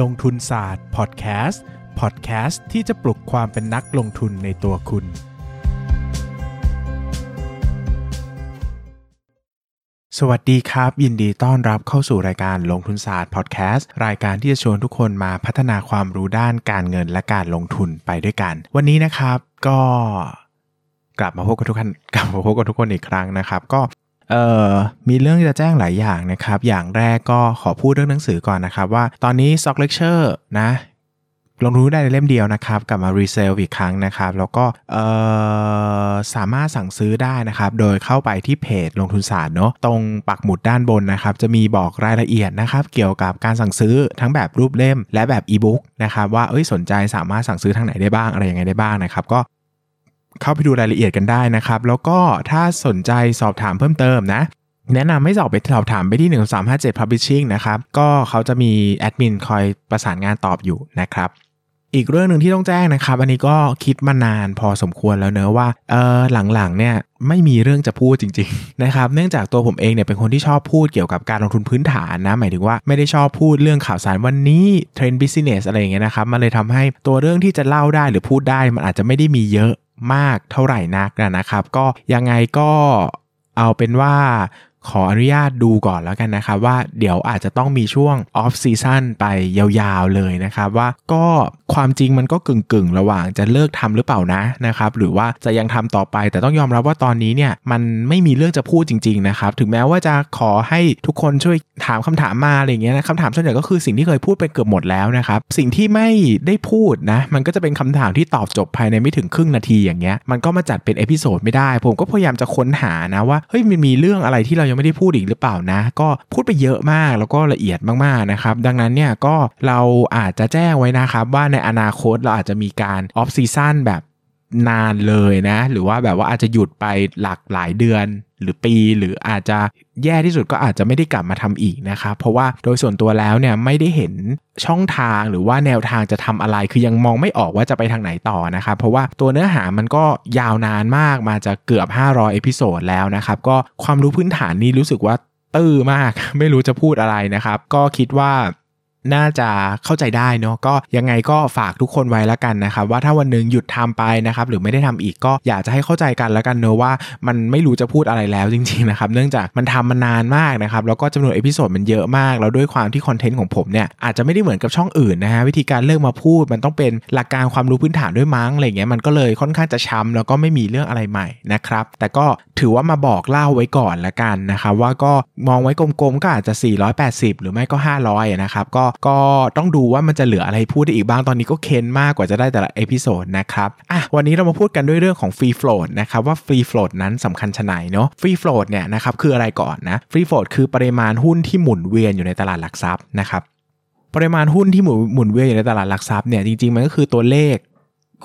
ลงทุนศาสตร์พอดแคสต์พอดแคสต์ที่จะปลุกความเป็นนักลงทุนในตัวคุณ สวัสดีครับ ยินดีต้อนรับเข้าสู่รายการลงทุนศาสตร์พอดแคสต์รายการที่จะชวนทุกคนมาพัฒนาความรู้ด้านการเงินและการลงทุนไปด้วยกัน วันนี้นะครับก็กลับมาพบกับทุกคนกลับมาพบกับทุกคนอีกครั้งนะครับ ก็ เอ่อมีเรื่องจะแจ้งหลายอย่างนะครับ อย่างแรกก็ขอพูดเรื่องหนังสือก่อนนะครับ ว่าตอนนี้ Stock Lecture นะ ลงทุนได้ในเล่มเดียวนะครับ กลับมารีเซลอีกครั้งนะครับ แล้วก็สามารถสั่งซื้อได้นะครับ โดยเข้าไปที่เพจลงทุนศาสตร์เนาะตรงปักหมุดด้านบนนะครับ จะมีบอกรายละเอียดนะครับ เกี่ยวกับการสั่งซื้อทั้งแบบรูปเล่ม และแบบอีบุ๊กนะครับว่าเอ้ยสนใจสามารถสั่งซื้อทางไหนได้บ้างอะไรยังไงได้บ้างนะครับก็ เข้าไปดูรายละเอียดกันได้นะครับ แล้วก็ถ้าสนใจสอบถามเพิ่มเติมนะ แนะนำให้สอบไปสอบถามไปที่ 1357 Publishing นะครับ ก็เขาจะมีแอดมินคอยประสานงานตอบอยู่นะครับอีกเรื่องหนึ่งที่ต้องแจ้งนะครับ อันนี้ก็คิดมานานพอสมควรแล้วเนอะว่าเออหลังๆเนี่ยไม่มีเรื่องจะพูดจริงๆนะครับเนื่องจากตัวผมเองเนี่ยเป็นคนที่ชอบพูดเกี่ยวกับการลงทุนพื้นฐานนะหมายถึงว่าไม่ได้ชอบพูดเรื่องข่าวสารวันนี้ trend business อะไรอย่างเงี้ยนะครับมันเลยทำให้ตัวเรื่องที่จะเล่าได้หรือพูดได้มันอาจจะไม่ได้มีเยอะ มากเท่าไหร่นักนะครับ ก็ยังไงก็เอาเป็นว่า ขออนุญาตดูก่อนแล้วกันนะครับว่าเดี๋ยวอาจจะต้องมีช่วง off season ไปยาวๆเลยนะครับว่าก็ความจริงมันก็กึ่งๆ ระหว่างจะเลิกทำหรือเปล่านะนะครับหรือว่าจะยังทำต่อไปแต่ต้องยอมรับว่าตอนนี้เนี่ยมันไม่มีเรื่องจะพูดจริงๆนะครับถึงแม้ว่าจะขอให้ทุกคนช่วยถามคำถามมาอะไรเงี้ยนะคำถามส่วนใหญ่ก็คือสิ่งที่เคยพูดไปเกือบหมดแล้วนะครับสิ่งที่ไม่ได้พูดนะมันก็จะเป็นคำถามที่ตอบจบภายในไม่ถึงครึ่งนาทีอย่างเงี้ยมันก็มาจัดเป็น episode ไม่ได้ ผมก็พยายามจะค้นหานะว่าเฮ้ยมันมีเรื่องอะไรที่เรายังไม่ได้พูดอีกหรือเปล่านะ ก็พูดไปเยอะมากแล้วก็ละเอียดมากๆนะครับ ดังนั้นเนี่ยก็เราอาจจะแจ้งไว้นะครับว่าในอนาคตเราอาจจะมีการ off season แบบ นานเลยนะ หรือว่าแบบว่าอาจจะหยุดไปหลักหลายเดือนหรือปีหรืออาจจะแย่ที่สุดก็อาจจะไม่ได้กลับมาทำอีกนะครับเพราะว่าโดยส่วนตัวแล้วเนี่ยไม่ได้เห็นช่องทางหรือว่าแนวทางจะทำอะไร คือยังมองไม่ออกว่าจะไปทางไหนต่อนะครับเพราะว่าตัวเนื้อหามันก็ยาวนานมากมาจะเกือบ 500 episode แล้วนะครับก็ความรู้พื้นฐานนี้รู้สึกว่าตื้อมากไม่รู้จะพูดอะไรนะครับ ก็คิดว่า น่าจะเข้าใจได้เนาะก็ยังไงก็ฝากทุกคนไว้แล้วกันนะครับ ว่าถ้าวันหนึ่งหยุดทำไปนะครับ หรือไม่ได้ทำอีกก็อยากจะให้เข้าใจกันแล้วกันเนอะว่ามันไม่รู้จะพูดอะไรแล้วจริงๆนะครับ เนื่องจากมันทำมานานมากนะครับ แล้วก็จำนวน episode มันเยอะมาก แล้วด้วยความที่ content ของผมเนี่ยอาจจะไม่ได้เหมือนกับช่องอื่นนะฮะวิธีการเลือกมาพูดมันต้องเป็นหลักการความรู้พื้นฐานด้วยมั้งอะไรเงี้ยมันก็เลยค่อนข้างจะช้าแล้วก็ไม่มีเรื่องอะไรใหม่นะครับ แต่ก็ถือว่ามาบอกเล่าไว้ก่อนละกันนะครับว่าก็มองไว้กลมๆก็อาจจะ 480 หรือไม่ก็ 500นะครับก็ก็ต้องดูว่ามันจะเหลืออะไรพูดได้อีกบ้างตอนนี้ก็เค้นมากกว่าจะได้แต่ละ episode นะครับอะวันนี้เรามาพูดกันด้วยเรื่องของ free float นะครับว่า free float นั้นสำคัญไฉนเนาะ free float เนี่ยนะครับคืออะไรก่อนนะ free float คือปริมาณหุ้นที่หมุนเวียนอยู่ในตลาดหลักทรัพย์นะครับปริมาณหุ้นที่หมุนหมุนเวียนอยู่ในตลาดหลักทรัพย์เนี่ยจริงๆมันก็คือตัวเลข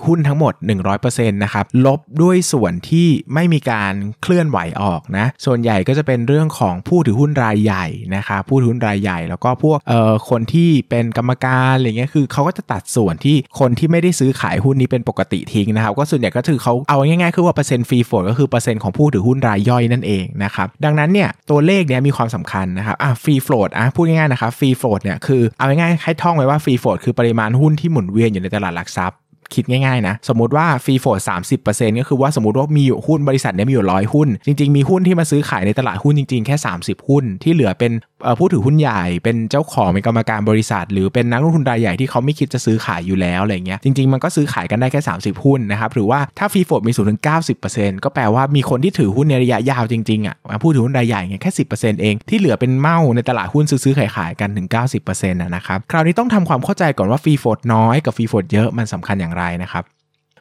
หุ้นทั้งหมด 100%นะครับลบด้วยส่วนที่ไม่มีการเคลื่อนไหวออกนะส่วนใหญ่ก็จะเป็นเรื่องของผู้ถือหุ้นรายใหญ่นะครับผู้ถือหุ้นรายใหญ่ แล้วก็พวกเอ่อคนที่เป็นกรรมการอะไรเงี้ยคือเขาก็จะตัดส่วนที่คนที่ไม่ได้ซื้อขายหุ้นนี้เป็นปกติทิ้งนะครับก็ส่วนใหญ่ก็คือเขาเอาง่ายๆคือว่าเปอร์เซ็นต์ free float ก็คือเปอร์เซ็นต์ของผู้ถือหุ้นรายย่อยนั่นเองนะครับดังนั้นเนี่ยตัวเลขเนี้ยมีความสำคัญนะครับอะ free float อะพูดง่ายๆนะครับ free float เนี่ยคือเอาง่ายๆให้ท่องไว้ว่า free float คือปริมาณหุ้นที่หมุนเวียนอยู่ในตลาดหลักทรัพย์ คิดง่ายๆนะสมมติว่า free float สามสิบเปอร์เซ็นต์ก็คือว่าสมมติว่ามีอยู่หุ้นบริษัทเนี้ยมีอยู่ร้อยหุ้น จริงๆ มีหุ้นที่มาซื้อขายในตลาดหุ้นจริงๆ แค่ 30 หุ้นที่เหลือเป็นผู้ถือหุ้นใหญ่เป็นเจ้าของเป็นกรรมการบริษัท หรือเป็นนักลงทุนรายใหญ่ที่เขาไม่คิดจะซื้อขายอยู่แล้วอะไรเงี้ยจริงๆมันก็ซื้อขายกันได้แค่ 30 หุ้นนะครับหรือว่าถ้า free float มีสูงถึง 90%ก็แปลว่ามีคนที่ถือหุ้นในระยะยาวจริงๆอะผู้ถือหุ้นรายใหญ่เงี้ยแค่สิบเองที่เหลือเป็นเม่าในตลาดหุ้นซื้อขายขายกันถึง 90%นะครับคราวนี้ต้องทำความเข้าใจก่อนว่า free float น้อยกับ free float เยอะมันสำคัญอย่างไรนะครับ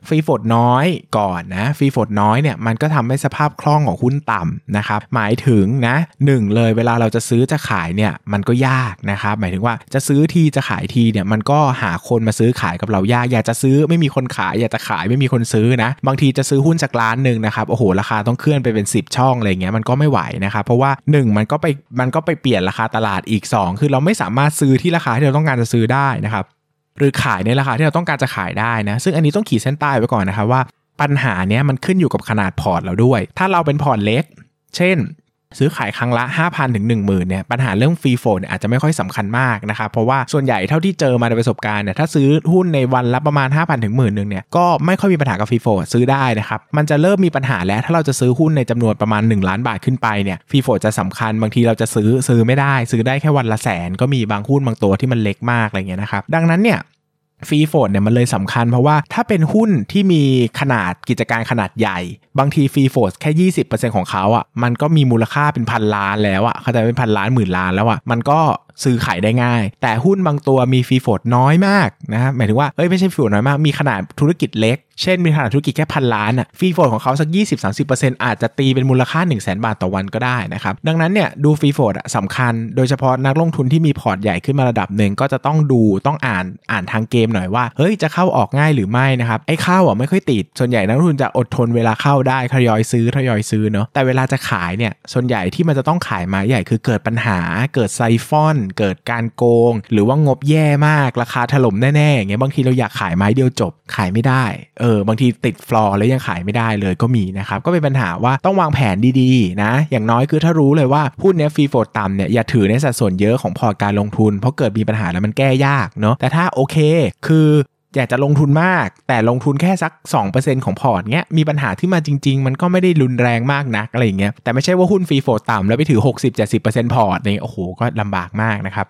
free float น้อยก่อนนะ free float น้อยเนี่ยมันก็ทำให้สภาพคล่องของหุ้นต่ำนะครับหมายถึงนะหนึ่งเลยเวลาเราจะซื้อจะขายเนี่ยมันก็ยากนะครับหมายถึงว่าจะซื้อทีจะขายทีเนี่ยมันก็หาคนมาซื้อขายกับเรายากอยากจะซื้อไม่มีคนขายอยากจะขายไม่มีคนซื้อนะบางทีจะซื้อหุ้นจากล้านหนึ่งนะครับโอ้โหราคาต้องเคลื่อนไปเป็น 10 ช่องอะไรเงี้ยมันก็ไม่ไหวนะครับเพราะว่า 1 มันก็ไปมันก็ไปเปลี่ยนราคาตลาดอีก 2 คือเราไม่สามารถซื้อที่ราคาที่เราต้องการจะซื้อได้นะครับ หรือขายในราคาที่เราต้องการจะขายได้นะ ซึ่งอันนี้ต้องขีดเส้นใต้ไว้ก่อนนะครับว่าปัญหาเนี้ยมันขึ้นอยู่กับขนาดพอร์ตเราด้วย ถ้าเราเป็นพอร์ตเล็ก เช่น ซื้อขายครั้งละ 5,000ถึง10,000เนี่ยปัญหาเรื่อง free float เนี่ยอาจจะไม่ค่อยสำคัญมากนะครับเพราะว่าส่วนใหญ่เท่าที่เจอมาในประสบการณ์เนี่ยถ้าซื้อหุ้นในวันละประมาณ 5,000ถึงหมื่นหนึ่งเนี่ยก็ไม่ค่อยมีปัญหากับ free float ซื้อได้นะครับมันจะเริ่มมีปัญหาแล้วถ้าเราจะซื้อหุ้นในจำนวนประมาณ 1 ล้านบาทขึ้นไปเนี่ย free float จะสำคัญบางทีเราจะซื้อซื้อไม่ได้ ซื้อได้แค่วันละแสนก็มีบางหุ้นบางตัวที่มันเล็กมากอะไรเงี้ยนะครับดังนั้นเนี่ย free float เนี่ยมันเลยสำคัญเพราะว่าถ้าเป็นหุ้นที่มีขนาดกิจการขนาดใหญ่ บางที free float แค่ 20%ของเขาอะ่ะมันก็มีมูลค่าเป็นพันล้านแล้วอะ่ะเขาจะเป็นพันล้านหมื่นล้านแล้วอะ่ะมันก็ซื้อขายได้ง่าย แต่หุ้นบางตัวมี free float น้อยมากนะฮะหมายถึงว่าเอ้ยไม่ใช่ free float น้อยมากมีขนาดธุรกิจเล็ก เช่นมีขนาดธุรกิจแค่พันล้านอะ free float ของเขาสัก 20-30%อาจจะตีเป็นมูลค่า 10,000บาทต่อวันก็ได้นะครับดังนั้นเนี่ยดู free float สำคัญ โดยเฉพาะนักลงทุนที่มีพอร์ตใหญ่ขึ้นมาระดับหนึ่งก็จะต้องดูต้องอ่านอ่านทางเกมหน่อยว่าเฮ้ยจะเข้าออกง่ายหรือไม่นะครับไอ้เข้าอะไม่ค่อยติดส่วนใหญ่นักลงทุนจะอดทนเวลาเข้าได้ทยอยซื้อทยอยซื้อเนาะแต่เวลาจะขายเนี่ยส่วนใหญ่ที่มันจะต้องขายมาใหญ่คือเกิดปัญหาเกิดไซฟอนเกิดการโกง หรือว่างบแย่มากราคาถล่มแน่ๆอย่างเงี้ยบางทีเราอยากขายไม้เดียวจบขายไม่ได้เออบางทีติดฟลอร์แล้วยังขายไม่ได้เลยก็มีนะครับก็เป็นปัญหาว่าต้องวางแผนดีๆนะอย่างน้อยคือถ้ารู้เลยว่าหุ้นเนี้ย free float ต่ำเนี่ยอย่าถือในสัดส่วนเยอะของพอร์ตการลงทุน เพราะเกิดมีปัญหาแล้วมันแก้ยากเนาะแต่ถ้าโอเค คือ อยากจะลงทุนมาก แต่ลงทุนแค่สัก 2%ของพอร์ตเงี้ยมีปัญหาที่มาจริง ๆ มันก็ไม่ได้รุนแรงมากนักอะไรอย่างเงี้ยแต่ไม่ใช่ว่าหุ้น free float ต่ำแล้วไปถือ 60-70%พอร์ตเนี่ยโอ้โหก็ลำบากมากนะครับ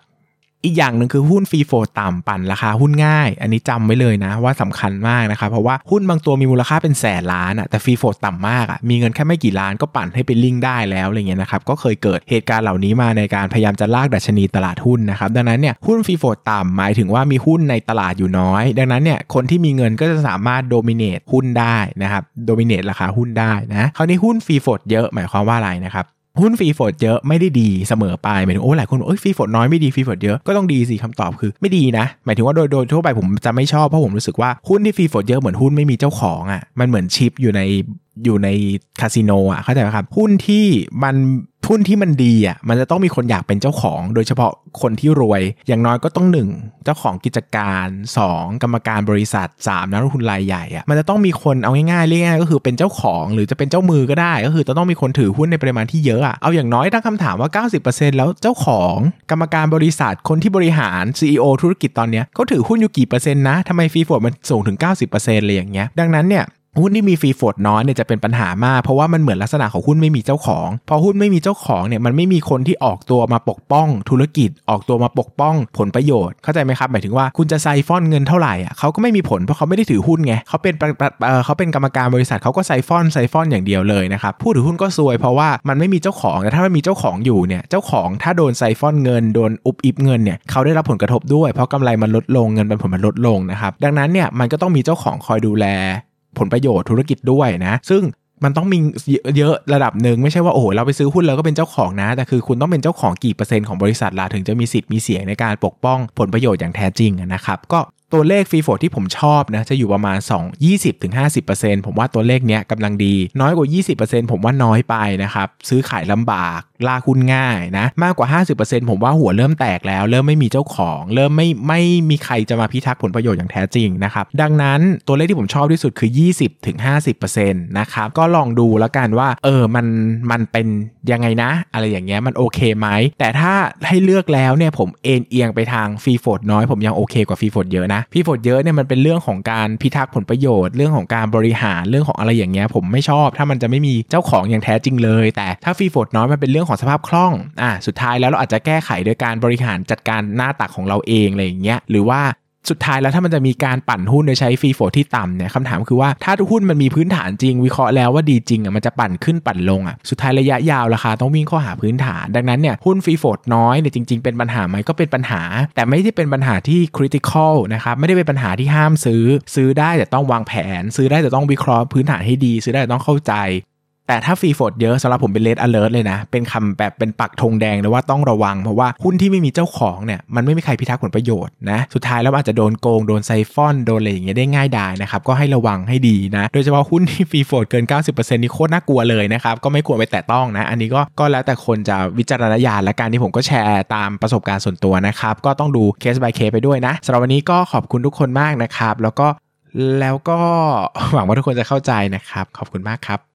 อีกอย่างหนึ่งคือหุ้น free float ต่ำปั่นราคาหุ้นง่าย อันนี้จำไว้เลยนะว่าสำคัญมากนะครับเพราะว่าหุ้นบางตัวมีมูลค่าเป็นแสนล้านอะแต่ free float ต่ำมากอะมีเงินแค่ไม่กี่ล้านก็ปั่นให้เป็นลิงได้แล้วอะไรเงี้ยนะครับก็เคยเกิดเหตุการณ์เหล่านี้มาในการพยายามจะลากดัชนีตลาดหุ้นนะครับดังนั้นเนี่ยหุ้น free float ต่ำหมายถึงว่ามีหุ้นในตลาดอยู่น้อย ดังนั้นเนี่ยคนที่มีเงินก็จะสามารถ dominate หุ้นได้นะครับ dominate ราคาหุ้นได้นะคราวนี้หุ้น free float เยอะหมายความว่าอะไรนะครับ หุ้น free float เยอะไม่ได้ดีเสมอไปหมายถึงโอ้หลายคนบอกโอ้ย free float น้อยไม่ดี free float เยอะก็ต้องดีสิคำตอบคือไม่ดีนะ หมายถึงว่าโดยโดยทั่วไปผมจะไม่ชอบเพราะผมรู้สึกว่าหุ้นที่ free float เยอะเหมือนหุ้นไม่มีเจ้าของอะ่ะมันเหมือนชิปอยู่ในอยู่ในคาสิโนอะเข้าใจไหมครับ หุ้นที่มัน หุ้นที่มันดีอะมันจะต้องมีคนอยากเป็นเจ้าของ โดยเฉพาะคนที่รวย อย่างน้อยก็ต้อง1เจ้าของกิจการ 2 กรรมการบริษัท 3นักลงทุนรายใหญ่อะมันจะต้องมีคนเอาง่ายๆเรียกง่ายก็คือเป็นเจ้าของ หรือจะเป็นเจ้ามือก็ได้ ก็คือจะต้องมีคนถือหุ้นในปริมาณที่เยอะอะเอาอย่างน้อยตั้งคำถามว่า 90%แล้วเจ้าของกรรมการบริษัทคนที่บริหาร CEO ธุรกิจตอนเนี้ยเขาถือหุ้นอยู่กี่เปอร์เซ็นต์นะทำไม free float มันสูงถึง 90%เลยอย่างเงี้ยดังนั้นเนี่ย หุ้นที่มี free float น้อยเนี่ยจะเป็นปัญหามาก เพราะว่ามันเหมือนลักษณะของหุ้นไม่มีเจ้าของ พอหุ้นไม่มีเจ้าของเนี่ยมันไม่มีคนที่ออกตัวมาปกป้อง ธุรกิจออกตัวมาปกป้องผลประโยชน์เข้าใจไหมครับ หมายถึงว่าคุณจะไซฟอนเงินเท่าไหร่อะเขาก็ไม่มีผลเพราะเขาไม่ได้ถือหุ้นไงเขาเป็นเขาเป็นกรรมการบริษัทเขาก็ไซฟอนไซฟอนอย่างเดียวเลยนะครับผู้ถือหุ้นก็ซวยเพราะว่ามันไม่มีเจ้าของแต่ถ้ามันมีเจ้าของอยู่เนี่ยเจ้าของถ้าโดนไซฟอนเงินโดนอุบอิบเงินเนี่ยเขาได้รับผลกระทบด้วยเพราะกำไรมันลดลงเงินปันผลมันลดลงนะครับดังนั้นเนี่ยมันก็ต้องมีเจ้าของคอยดูแล ผลประโยชน์ธุรกิจด้วยนะ ซึ่งมันต้องมีเยอะระดับหนึ่งไม่ใช่ว่าโอ้โหเราไปซื้อหุ้นแล้วก็เป็นเจ้าของนะ แต่คือคุณต้องเป็นเจ้าของกี่เปอร์เซ็นต์ของบริษัทล่ะถึงจะมีสิทธิ์มีเสียงในการปกป้องผลประโยชน์อย่างแท้จริงนะครับก็ตัวเลขฟรีโฟที่ผมชอบนะจะอยู่ประมาณ 2 20-50%ผมว่าตัวเลขเนี้ยกำลังดี น้อยกว่า 20%ผมว่าน้อยไปนะครับซื้อขายลำบากลาคุณง่ายนะ มากกว่า 50%ผมว่าหัวเริ่มแตกแล้ว เริ่มไม่มีเจ้าของ เริ่มไม่ไม่มีใครจะมาพิทักษ์ผลประโยชน์อย่างแท้จริงนะครับดังนั้นตัวเลขที่ผมชอบที่สุดคือ 20-50%นะครับก็ลองดูแล้วกันว่าเออมันมันเป็นยังไงนะ อะไรอย่างเงี้ยมันโอเคไหม แต่ถ้าให้เลือกแล้วเนี่ยผมเอ็นเอียงไปทาง free float น้อยผมยังโอเคกว่า free float เยอะนะ free float เยอะเนี่ยมันเป็นเรื่องของการพิทักษ์ผลประโยชน์เรื่องของการบริหารเรื่องของอะไรอย่างเงี้ยผมไม่ชอบถ้ามันจะไม่มีเจ้าของอย่างแท้จริงเลย แต่ถ้า free float น้อยมันเป็นเรื่องของสภาพคล่องอ่าสุดท้ายแล้วเราอาจจะแก้ไขโดยการบริหารจัดการหน้าตักของเราเองอะไรอย่างเงี้ยหรือว่าสุดท้ายแล้วถ้ามันจะมีการปั่นหุ้นโดยใช้ free float ที่ต่ำเนี่ยคำถามคือว่าถ้าหุ้นมันมีพื้นฐานจริง วิเคราะห์แล้วว่าดีจริงอะมันจะปั่นขึ้นปั่นลงอะสุดท้ายระยะยาวราคาต้องวิ่งเข้าหาพื้นฐาน ดังนั้นเนี่ยหุ้น free floatน้อยเนี่ยจริง ๆ เป็นปัญหาไหมก็เป็นปัญหา แต่ไม่ได้เป็นปัญหาที่ critical นะครับไม่ได้เป็นปัญหาที่ห้ามซื้อ ซื้อได้แต่ต้องวางแผน ซื้อได้แต่ต้องวิเคราะห์พื้นฐานให้ดี ซื้อได้แต่ต้องเข้าใจ แต่ถ้า free float เยอะสำหรับผมเป็น red alert เลยนะ เป็นคำแบบเป็นปักธงแดงเลยว่าต้องระวัง เพราะว่าหุ้นที่ไม่มีเจ้าของเนี่ยมันไม่มีใครพิทักษ์ผลประโยชน์นะ สุดท้ายแล้วอาจจะโดนโกง โดนไซฟอน โดนอะไรอย่างเงี้ยได้ง่ายดายนะครับ ก็ให้ระวังให้ดีนะ โดยเฉพาะหุ้นที่ free float เกิน 90%นี่โคตรน่ากลัวเลยนะครับ ก็ไม่ควรไปแตะต้องนะ อันนี้ก็ก็แล้วแต่คนจะวิจารณญาณและการที่ผมก็แชร์ตามประสบการณ์ส่วนตัวนะครับก็ต้องดูเคส by เคสไปด้วยนะสำหรับวันนี้ก็ขอบคุณทุกคนมากนะครับแล้วก็แล้วก็หวังว่าทุกคนจะเข้าใจนะครับ ขอบคุณมากครับ